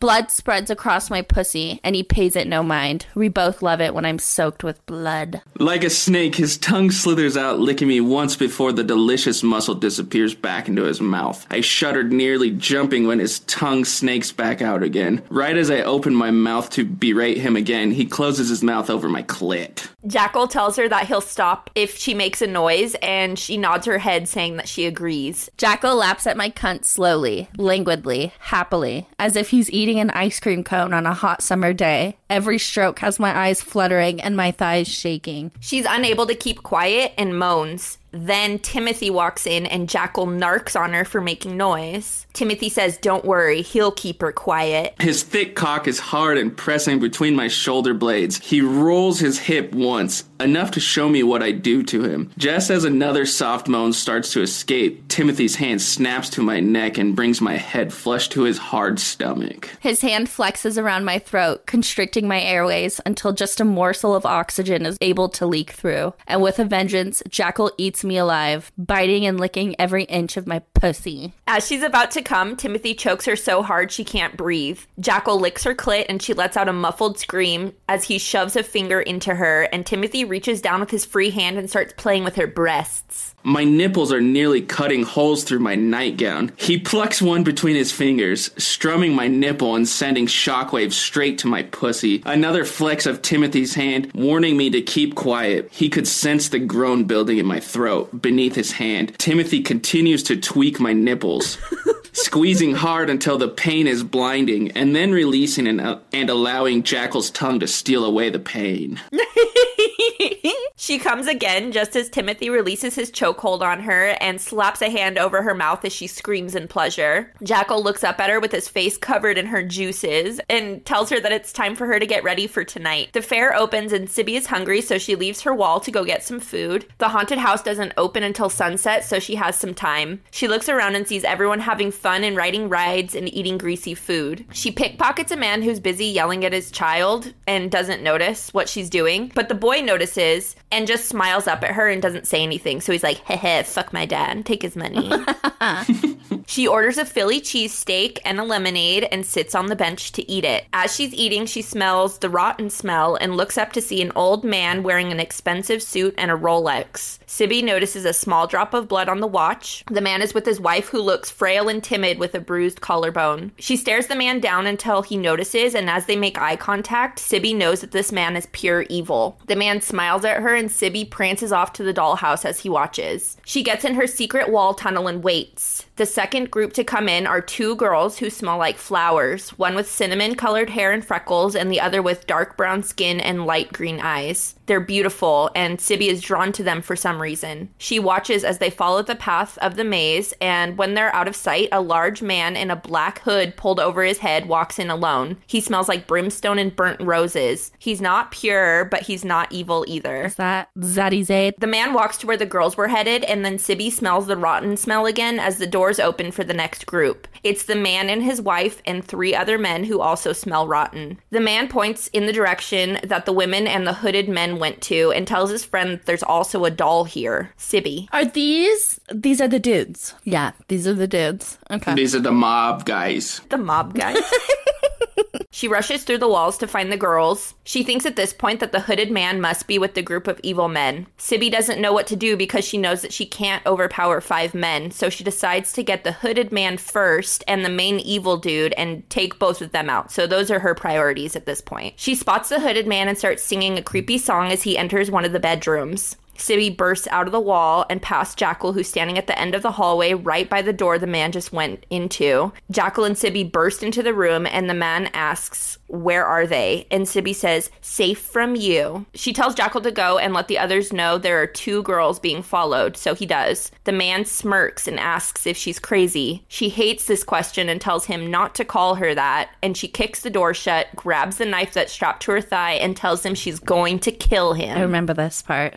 Speaker 3: Blood spreads across my pussy, and he pays it no mind. We both love it when I'm soaked with blood.
Speaker 4: Like a snake, his tongue slithers out, licking me once before the delicious muscle disappears back into his mouth. I shuddered, nearly jumping when his tongue snakes back out again. Right as I open my mouth to berate him again, he closes his mouth over my clit.
Speaker 1: Jackal tells her that he'll stop if she makes a noise, and she nods her head, saying that she agrees.
Speaker 3: Jackal laps at my cunt slowly, languidly, happily, as if he's eating an ice cream cone on a hot summer day. Every stroke has my eyes fluttering and my thighs shaking.
Speaker 1: She's unable to keep quiet and moans. Then Timothy walks in and Jackal narks on her for making noise. Timothy says, Don't worry, he'll keep her quiet.
Speaker 4: His thick cock is hard and pressing between my shoulder blades. He rolls his hip once, enough to show me what I do to him. Just as another soft moan starts to escape, Timothy's hand snaps to my neck and brings my head flush to his hard stomach.
Speaker 3: His hand flexes around my throat, constricting my airways until just a morsel of oxygen is able to leak through. And with a vengeance, Jackal eats me alive, biting and licking every inch of my pussy.
Speaker 1: As she's about to come, Timothy chokes her so hard she can't breathe. Jackal licks her clit and she lets out a muffled scream as he shoves a finger into her, and Timothy reaches down with his free hand and starts playing with her breasts.
Speaker 4: My nipples are nearly cutting holes through my nightgown. He plucks one between his fingers, strumming my nipple and sending shockwaves straight to my pussy. Another flex of Timothy's hand, warning me to keep quiet. He could sense the groan building in my throat beneath his hand. Timothy continues to tweak my nipples. Squeezing hard until the pain is blinding, and then releasing and, uh, and allowing Jackal's tongue to steal away the pain.
Speaker 1: She comes again just as Timothy releases his chokehold on her and slaps a hand over her mouth as she screams in pleasure. Jackal looks up at her with his face covered in her juices and tells her that it's time for her to get ready for tonight. The fair opens and Sibby is hungry, so she leaves her wall to go get some food. The haunted house doesn't open until sunset, so she has some time. She looks around and sees everyone having fun and riding rides and eating greasy food. She pickpockets a man who's busy yelling at his child and doesn't notice what she's doing, but the boy notices and just smiles up at her and doesn't say anything. So he's like, heh heh, fuck my dad, take his money. She orders a Philly cheesesteak and a lemonade and sits on the bench to eat it. As she's eating, she smells the rotten smell and looks up to see an old man wearing an expensive suit and a Rolex. Sibby notices a small drop of blood on the watch. The man is with his wife, who looks frail and timid with a bruised collarbone. She stares the man down until he notices, and as they make eye contact, Sibby knows that this man is pure evil. The man smiles at her, and Sibby prances off to the dollhouse as he watches. She gets in her secret wall tunnel and waits. The second group to come in are two girls who smell like flowers, one with cinnamon colored hair and freckles, and the other with dark brown skin and light green eyes. They're beautiful, and Sibby is drawn to them for some reason. She watches as they follow the path of the maze, and when they're out of sight, a large man in a black hood pulled over his head walks in alone. He smells like brimstone and burnt roses. He's not pure, but he's not evil either.
Speaker 3: Is that Zaddy Zade?
Speaker 1: The man walks to where the girls were headed, and then Sibby smells the rotten smell again as the doors open for the next group. It's the man and his wife and three other men who also smell rotten. The man points in the direction that the women and the hooded men went to and tells his friend that there's also a doll here. Sibby.
Speaker 3: Are these? These are the dudes. Yeah, these are the dudes. Okay.
Speaker 4: These are the mob guys.
Speaker 1: The mob guys. She rushes through the walls to find the girls. She thinks at this point that the hooded man must be with the group of evil men. Sibby doesn't know what to do because she knows that she can't overpower five men, so she decides to get the hooded man first and the main evil dude and take both of them out. So those are her priorities at this point. She spots the hooded man and starts singing a creepy song as he enters one of the bedrooms. Sibby bursts out of the wall and past Jackal, who's standing at the end of the hallway right by the door the man just went into. Jackal and Sibby burst into the room, and the man asks, Where are they? And Sibby says, Safe from you. She tells Jackal to go and let the others know there are two girls being followed, so he does. The man smirks and asks if she's crazy. She hates this question and tells him not to call her that, and she kicks the door shut, grabs the knife that's strapped to her thigh, and tells him she's going to kill him.
Speaker 3: I remember this part.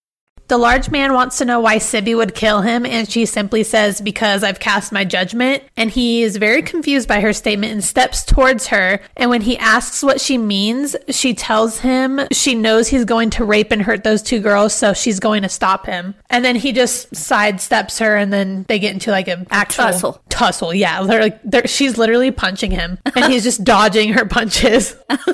Speaker 2: The large man wants to know why Sibby would kill him, and she simply says, Because I've cast my judgment. And he is very confused by her statement and steps towards her. And when he asks what she means, she tells him she knows he's going to rape and hurt those two girls, so she's going to stop him. And then he just sidesteps her, and then they get into like an actual
Speaker 3: tussle.
Speaker 2: Tussle, yeah. They're like, they're, she's literally punching him, and he's just dodging her punches.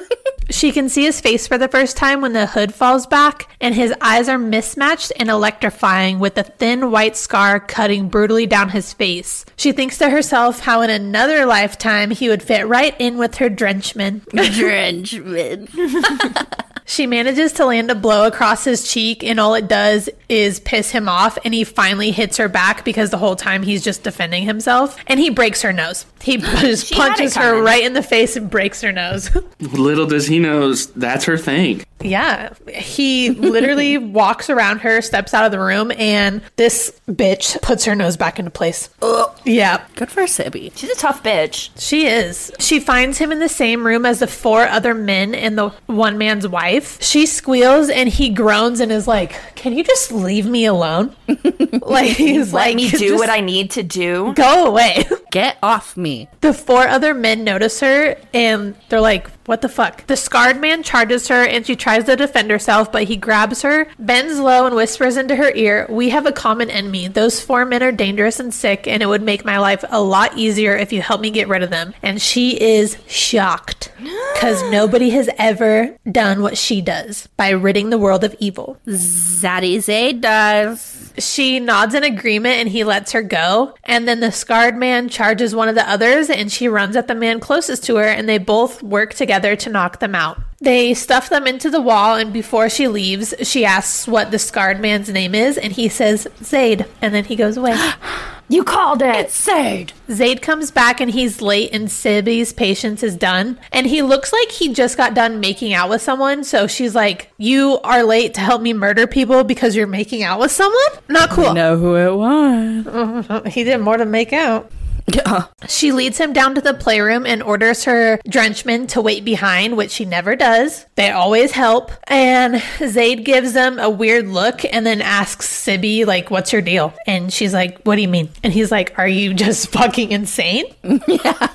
Speaker 2: She can see his face for the first time when the hood falls back, and his eyes are mismatched and electrifying with a thin white scar cutting brutally down his face. She thinks to herself how in another lifetime he would fit right in with her drenchman.
Speaker 3: Drenchman.
Speaker 2: She manages to land a blow across his cheek, and all it does is piss him off. And he finally hits her back because the whole time he's just defending himself. And he breaks her nose. He just
Speaker 1: She had it
Speaker 2: punches her right in the face and breaks her nose.
Speaker 4: Little does he knows that's her thing.
Speaker 2: Yeah, he literally walks around her, steps out of the room, and this bitch puts her nose back into place. Yeah,
Speaker 3: Good for Sibby.
Speaker 1: She's a tough bitch.
Speaker 2: she is. She finds him in the same room as the four other men and the one man's wife. She squeals and he groans and is like, Can you just leave me alone? like, he's
Speaker 1: Let
Speaker 2: like,
Speaker 1: me do what I need to do.
Speaker 2: Go away.
Speaker 3: Get off me.
Speaker 2: The four other men notice her and they're like, What the fuck? The scarred man charges her and she tries to defend herself, but he grabs her, bends low, and whispers into her ear, We have a common enemy. Those four men are dangerous and sick, and it would make my life a lot easier if you help me get rid of them. And she is shocked because nobody has ever done what she does by ridding the world of evil.
Speaker 3: Zaddy Zay does.
Speaker 2: She nods in agreement and he lets her go. And then the scarred man charges one of the others and she runs at the man closest to her and they both work together to knock them out. They stuff them into the wall and before she leaves, she asks what the scarred man's name is and he says Zade and then he goes away.
Speaker 1: You called it.
Speaker 3: It's
Speaker 2: Zade. Zade comes back and he's late and Sibby's patience is done. And he looks like he just got done making out with someone. So she's like, You are late to help me murder people because you're making out with someone? Not cool.
Speaker 3: Know who it was.
Speaker 2: He did more to make out.
Speaker 3: Yeah.
Speaker 2: She leads him down to the playroom and orders her drenchman to wait behind, which she never does. They always help. And Zade gives them a weird look and then asks Sibby, like, what's your deal? And she's like, what do you mean? And he's like, are you just fucking insane? Yeah.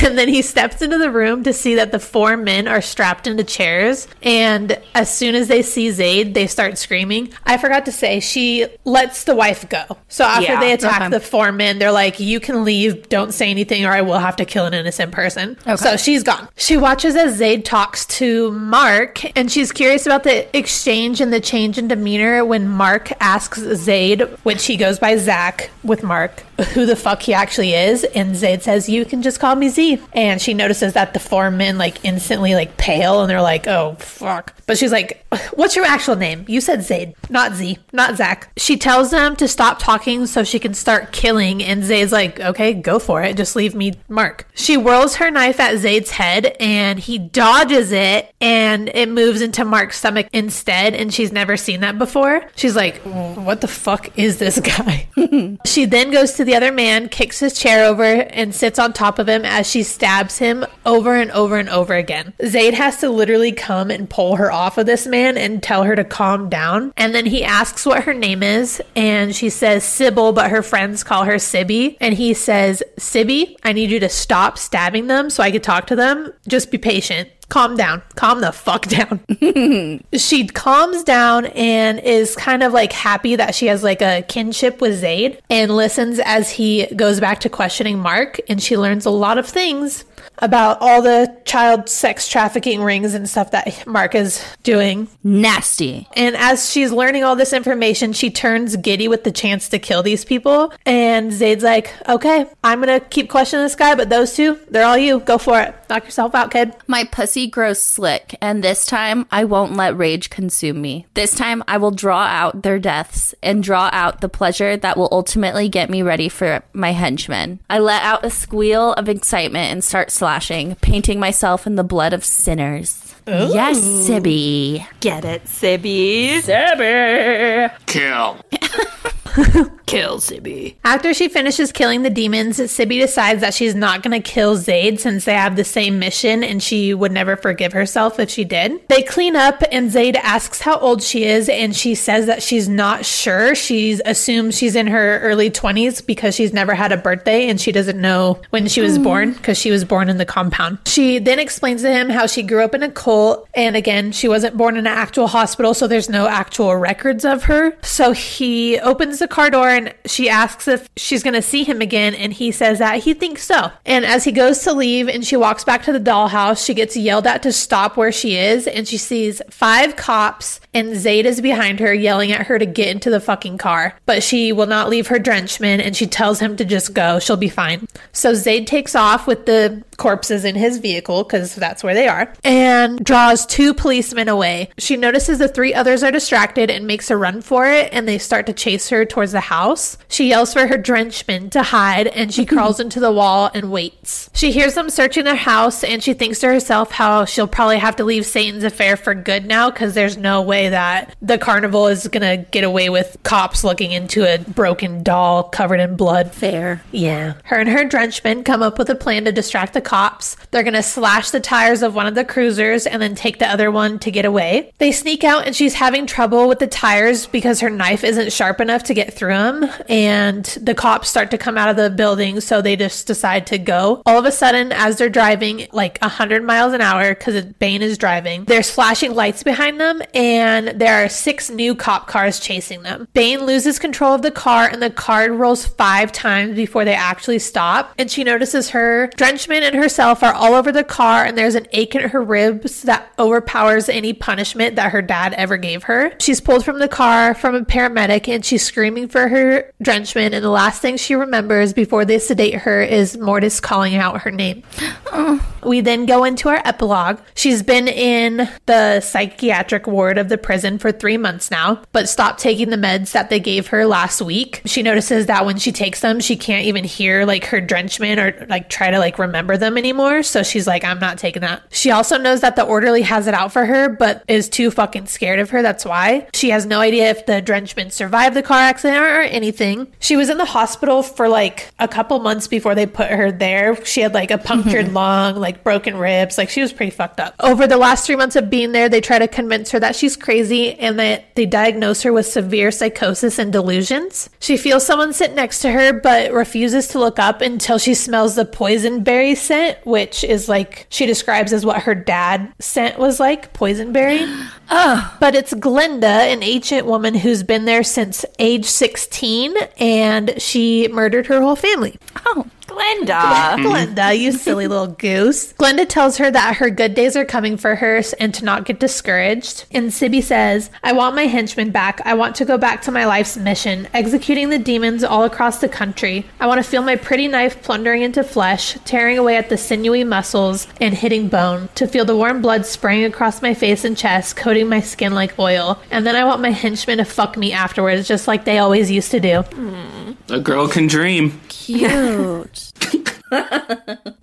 Speaker 2: and then he steps into the room to see that the four men are strapped into chairs. And as soon as they see Zade, they start screaming. I forgot to say, she lets the wife go. So after
Speaker 1: Yeah,
Speaker 2: they attack
Speaker 3: okay.
Speaker 2: the four men, they're like, you can leave, don't say anything, or I will have to kill an innocent person. So she's gone. She watches as Zade talks to Mark, and she's curious about the exchange and the change in demeanor when Mark asks Zade, which he goes by Zach with Mark, who the fuck he actually is. And Zade says, You can just call me Z. And she notices that the four men like instantly like pale and they're like, Oh fuck. But she's like, What's your actual name? You said Zade, not Z, not Zach. She tells them to stop talking so she can start killing. And Zade's like, Okay, go for it. Just leave me Mark. She whirls her knife at Zade's head and he dodges it and it moves into Mark's stomach instead. And she's never seen that before. She's like, What the fuck is this guy? She then goes to the other man, kicks his chair over, and sits on top of him as she stabs him over and over and over again. Zade has to literally come and pull her off of this man and tell her to calm down. And then he asks what her name is, and she says Sybil, but her friends call her Sibby. And he says, Sibby, I need you to stop stabbing them so I can talk to them. Just be patient. Calm down. Calm the fuck down she calms down and is kind of like happy that she has like a kinship with Zade and listens as he goes back to questioning Mark and she learns a lot of things about all the child sex trafficking rings and stuff that Mark is doing.
Speaker 3: Nasty.
Speaker 2: And as she's learning all this information, she turns giddy with the chance to kill these people. And Zade's like, okay, I'm going to keep questioning this guy, but those two, they're all you. Go for it. Knock yourself out, kid.
Speaker 3: My pussy grows slick, and this time I won't let rage consume me. This time I will draw out their deaths and draw out the pleasure that will ultimately get me ready for my henchmen. I let out a squeal of excitement and start slashing, painting myself in the blood of sinners. Yes, Sibby.
Speaker 1: Get it, Sibby. Sibby.
Speaker 4: Kill.
Speaker 1: Kill Sibby.
Speaker 2: After she finishes killing the demons, Sibby decides that she's not going to kill Zade since they have the same mission and she would never forgive herself if she did. They clean up and Zade asks how old she is and she says that she's not sure. She assumes she's in her early 20s because she's never had a birthday and she doesn't know when she was hmm. born because she was born in the compound. She then explains to him how she grew up in a cult and again, she wasn't born in an actual hospital so there's no actual records of her. So he opens the car door and she asks if she's going to see him again, and he says that he thinks so. And as he goes to leave and she walks back to the dollhouse, she gets yelled at to stop where she is, and she sees five cops, and is behind her yelling at her to get into the fucking car. But she will not leave her drenchman, and she tells him to just go. She'll be fine. So Zade takes off with the corpses in his vehicle because that's where they are and draws two policemen away. She notices the three others are distracted and makes a run for it and they start to chase her towards the house. She yells for her drenchman to hide and she crawls into the wall and waits. She hears them searching their house and she thinks to herself how she'll probably have to leave Satan's affair for good now because there's no way that the carnival is going to get away with cops looking into a broken doll covered in blood.
Speaker 3: Fair.
Speaker 2: Yeah. Her and her drenchmen come up with a plan to distract the cops. They're going to slash the tires of one of the cruisers and then take the other one to get away. They sneak out and she's having trouble with the tires because her knife isn't sharp enough to get through them. And the cops start to come out of the building, so they just decide to go. All of a sudden, as they're driving like 100 miles an hour, because Bane is driving, there's flashing lights behind them, and there are six new cop cars chasing them. Bane loses control of the car, and the car rolls five times before they actually stop. And she notices her drenchman and herself are all over the car, and there's an ache in her ribs that overpowers any punishment that her dad ever gave her. She's pulled from the car from a paramedic, and she's screaming for her drenchman. And the last thing she remembers before they sedate her is Mortis calling out her name. Oh. We then go into our epilogue. She's been in the psychiatric ward of the prison for three months now, but stopped taking the meds that they gave her last week. She notices that when she takes them, she can't even hear like her drenchman or like try to like remember them anymore. So she's like, I'm not taking that. She also knows that the orderly has it out for her, but is too fucking scared of her. That's why. She has no idea if the drenchman survived the car accident or anything. She was in the hospital for like a couple months before they put her there. She had like a punctured mm-hmm. lung, like broken ribs. Like she was pretty fucked up. Over the last three months of being there, they try to convince her that she's crazy and that they diagnose her with severe psychosis and delusions. She feels someone sit next to her, but refuses to look up until she smells the poison berry scent, which is like she describes as what her dad scent was like poison berry. oh. But it's Glenda, an ancient woman who's been there since age 16, and she murdered her whole family.
Speaker 3: Oh.
Speaker 1: Glenda.
Speaker 2: Glenda, mm-hmm. you silly little goose. Glenda tells her that her good days are coming for her and to not get discouraged. And Sibby says, I want my henchmen back. I want to go back to my life's mission, executing the demons all across the country. I want to feel my pretty knife plundering into flesh, tearing away at the sinewy muscles and hitting bone, to feel the warm blood spraying across my face and chest, coating my skin like oil. And then I want my henchmen to fuck me afterwards, just like they always used to do. Hmm.
Speaker 4: A girl can dream.
Speaker 3: Cute.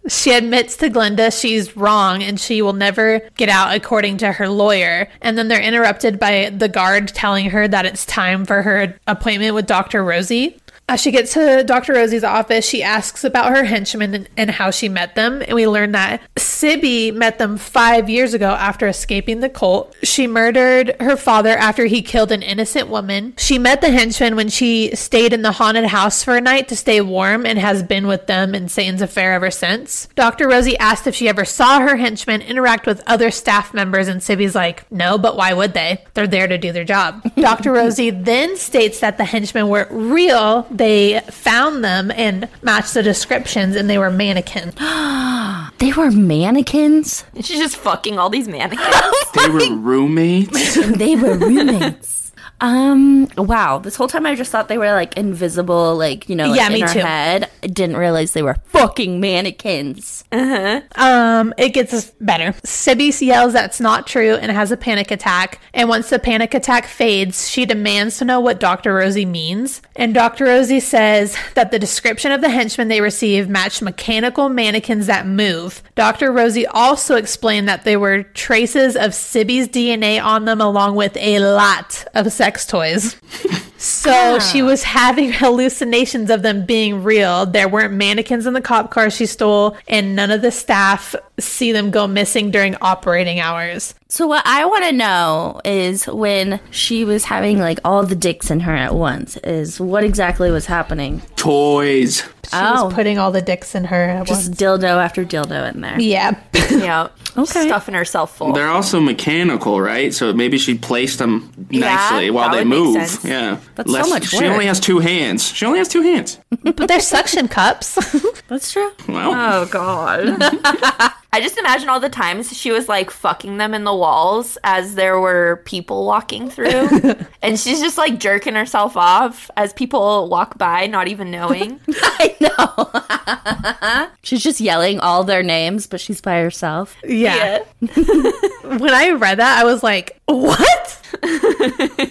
Speaker 2: She admits to Glenda she's wrong and she will never get out according to her lawyer. And then they're interrupted by the guard telling her that it's time for her appointment with Dr. Rosie. As she gets to Dr. Rosie's office, she asks about her henchmen and, and how she met them. And we learn that Sibby met them five years ago after escaping the cult. She murdered her father after he killed an innocent woman. She met the henchmen when she stayed in the haunted house for a night to stay warm and has been with them in Satan's affair ever since. Dr. Rosie asked if she ever saw her henchmen interact with other staff members, and Sibby's like, no, but why would they? They're there to do their job. Dr. Rosie then states that the henchmen were real, they found them and matched the descriptions, and they were mannequins.
Speaker 3: They were mannequins.
Speaker 1: She's just fucking all these mannequins.
Speaker 4: They were roommates.
Speaker 3: they were roommates. Um. Wow. This whole time I just thought they were like invisible, like you know, like,
Speaker 2: Yeah,
Speaker 3: in
Speaker 2: me
Speaker 3: our
Speaker 2: too.
Speaker 3: head. I didn't realize they were fucking mannequins.
Speaker 2: Um, it gets better. Sibby yells that's not true and has a panic attack. And once the panic attack fades, she demands to know what Dr. Rosie means. And Dr. Rosie says that the description of the henchmen they receive matched mechanical mannequins that move. Dr. Rosie also explained that there were traces of Sibby's DNA on them, along with a lot of sex toys. So she was having hallucinations of them being real. There weren't mannequins in the cop car she stole, and none of the staff see them go missing during operating hours.
Speaker 3: So what I want to know is when she was having like all the dicks in her at once, is what exactly was happening?
Speaker 4: Toys.
Speaker 2: She
Speaker 3: Oh.
Speaker 2: was putting all the dicks in her at
Speaker 3: Just
Speaker 2: once.
Speaker 3: dildo after dildo in there.
Speaker 2: Yeah.
Speaker 1: yeah.
Speaker 3: Okay.
Speaker 1: Stuffing herself full.
Speaker 4: They're also mechanical, right? So maybe she placed them
Speaker 1: Yeah,
Speaker 4: nicely while they move. Yeah.
Speaker 3: That's so much
Speaker 4: She
Speaker 3: work.
Speaker 4: only has two hands. She only has two hands.
Speaker 2: but they're suction cups.
Speaker 3: That's true.
Speaker 4: Well,
Speaker 1: Oh god. I just imagine all the times she was like fucking them in the walls as there were people walking through. and she's just like jerking herself off as people walk by, not even knowing.
Speaker 3: I know. she's just yelling all their names, but she's by herself.
Speaker 2: yeah. when I read that, I was like, what?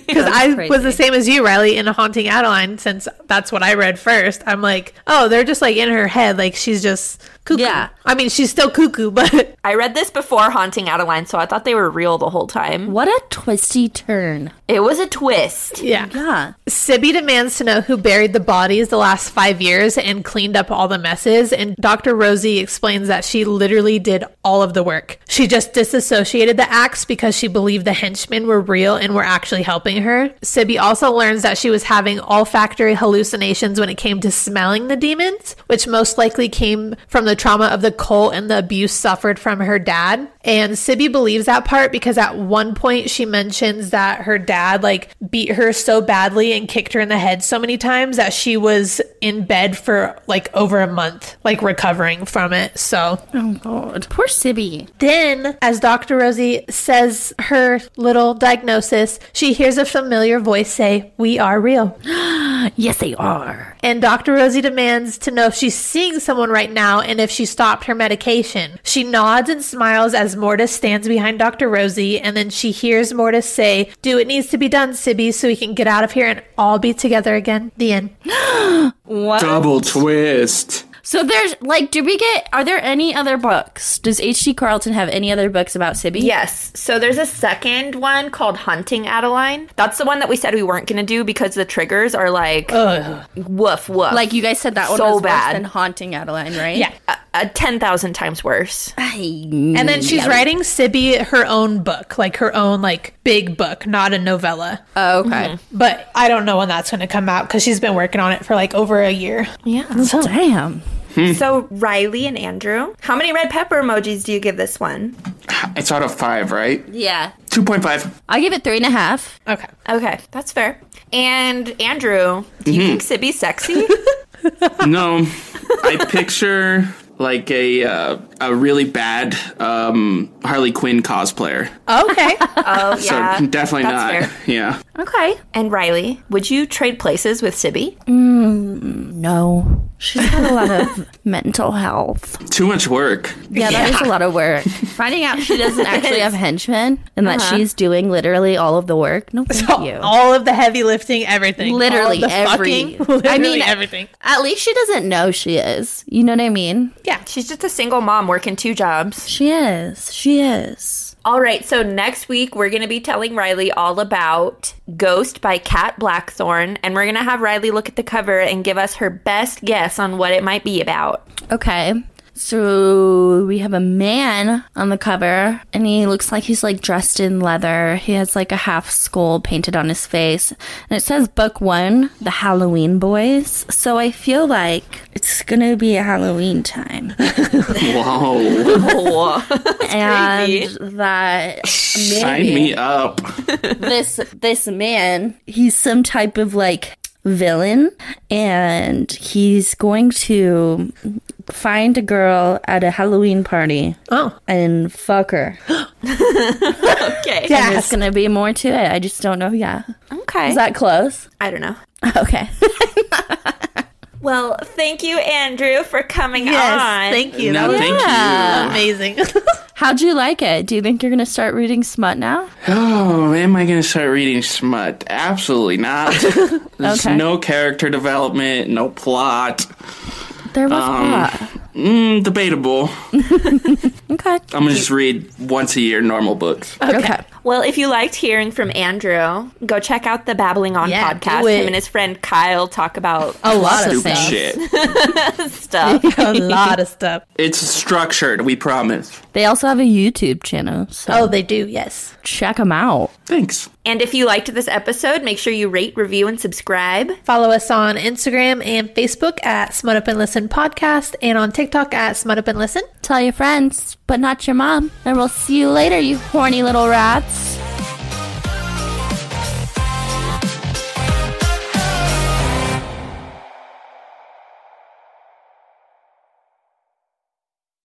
Speaker 2: Because I
Speaker 3: crazy.
Speaker 2: was the same as you, Riley, in Haunting Adeline, since that's what I read first. I'm like, oh, they're just like in her head. Like she's just cuckoo.
Speaker 3: Yeah.
Speaker 2: I mean, she's still cuckoo, but
Speaker 1: I read this before Haunting Adeline, so I thought they were real the whole time.
Speaker 3: What a twisty turn.
Speaker 1: It was a twist.
Speaker 2: yeah.
Speaker 3: Yeah.
Speaker 2: Sibby demands to know who buried the bodies the last five years and cleaned up all the messes. And Dr. Rosie explains that she literally did all of the work. She just disassociated the acts because she believed the henchmen were real and were actually helping her. Sibby also learns that she was having olfactory hallucinations when it came to smelling the demons, which most likely came from the trauma of the cult and the abuse suffered from her dad. And Sibby believes that part because at one point she mentions that her dad like beat her so badly and kicked her in the head so many times that she was in bed for like over a month, like recovering from it. So
Speaker 3: Oh god. Poor Sibby.
Speaker 2: then, as Dr. Rosie says her little diagnosis, she hears a familiar voice say, We are real.
Speaker 3: Yes, they are.
Speaker 2: And Dr. Rosie demands to know if she's seeing someone right now and if she stopped her medication. She nods and smiles as Mortis stands behind Dr. Rosie, and then she hears Mortis say, Do what needs to be done, Sibby, so we can get out of here and all be together again. The end.
Speaker 3: What?
Speaker 4: double twist.
Speaker 3: So there's like, do we get? Are there any other books? Does H.D. Carlton have any other books about Sibby?
Speaker 1: Yes. So there's a second one called Hunting Adeline. That's the one that we said we weren't going to do because the triggers are like woof woof.
Speaker 3: Like you guys said, that one
Speaker 1: So
Speaker 3: was
Speaker 1: bad.
Speaker 3: worse than Haunting Adeline, right?
Speaker 2: Yeah.
Speaker 1: a, a 10,000 times worse.
Speaker 2: And then she's writing Sibby her own book, like her own like big book, not a novella.
Speaker 3: Oh, okay. Mm-hmm.
Speaker 2: But I don't know when that's going to come out because she's been working on it for like over a year.
Speaker 1: Yeah.
Speaker 3: So damn.
Speaker 1: So Riley and Andrew, how many red pepper emojis do you give this one?
Speaker 4: It's out of five, right?
Speaker 3: Yeah.
Speaker 4: 2.5.
Speaker 3: I'll give it three and a half.
Speaker 2: Okay.
Speaker 1: Okay, that's fair. And Andrew, do you think Sibby's sexy?
Speaker 4: No, I picture like a uh, a really bad um, Harley Quinn cosplayer.
Speaker 2: Okay.
Speaker 1: Oh yeah,
Speaker 4: so definitely
Speaker 1: that's
Speaker 4: not.
Speaker 1: fair.
Speaker 4: Yeah.
Speaker 3: Okay.
Speaker 1: And Riley, would you trade places with Sibby?
Speaker 3: No. She's got a lot of mental health.
Speaker 4: Too much work.
Speaker 3: Yeah, that is a lot of work. Finding out she doesn't actually have henchmen and that uh-huh. she's doing literally all of the work. No, thank you.
Speaker 2: All of the heavy lifting, everything.
Speaker 3: Literally
Speaker 2: All of the
Speaker 3: every- I mean-
Speaker 2: everything.
Speaker 3: At least she doesn't know she is. You know what I mean?
Speaker 2: Yeah.
Speaker 1: She's just a single mom working two jobs.
Speaker 3: She is. She is.
Speaker 1: All right, so next week we're going to be telling Riley all about Ghost by Kat Blackthorne, and we're going to have Riley look at the cover and give us her best guess on what it might be about.
Speaker 3: Okay. So we have a man on the cover, and he looks like he's like dressed in leather. He has like a half skull painted on his face, and it says Book One, The Halloween Boys. So I feel like it's gonna be a Halloween time,
Speaker 4: Whoa.
Speaker 3: and that
Speaker 4: Sign me up.
Speaker 3: this this man he's some type of like villain, and he's going to find a girl at a Halloween party
Speaker 2: Oh,
Speaker 3: and fuck her.
Speaker 1: Okay.
Speaker 2: Yeah.
Speaker 3: There's gonna be more to it. I just don't know Yeah.
Speaker 1: Okay.
Speaker 3: Is that close?
Speaker 1: I don't know.
Speaker 3: Okay.
Speaker 1: Well, thank you, Andrew, for coming
Speaker 2: yes.
Speaker 1: on.
Speaker 2: Thank you.
Speaker 4: No,
Speaker 2: That was
Speaker 4: thank
Speaker 3: Yeah.
Speaker 2: amazing.
Speaker 3: How'd you like it? Do you think you're gonna start reading smut now?
Speaker 4: Oh, am I going to start reading smut? Absolutely not. There's
Speaker 3: Okay.
Speaker 4: no character development, no plot.
Speaker 3: There was
Speaker 4: Um,
Speaker 3: plot.
Speaker 4: Mm, debatable.
Speaker 3: Okay.
Speaker 4: I'm going to just read once a year normal books.
Speaker 3: Okay.
Speaker 1: Well, if you liked hearing from Andrew, go check out the Babbling On
Speaker 2: Yeah,
Speaker 1: podcast. Him and his friend Kyle talk about
Speaker 2: a lot of
Speaker 4: Stupid
Speaker 2: stuff.
Speaker 4: shit.
Speaker 1: stuff.
Speaker 2: A lot of stuff.
Speaker 4: It's structured, we promise.
Speaker 3: They also have a YouTube channel, so
Speaker 2: Oh, they do. Yes.
Speaker 3: check them out.
Speaker 4: Thanks.
Speaker 1: and if you liked this episode, make sure you rate, review, and subscribe.
Speaker 2: Follow us on Instagram and Facebook at Smut Up and Listen Podcast and on TikTok at Smut Up and Listen.
Speaker 3: Tell your friends, but not your mom. And we'll see you later, you horny little rats.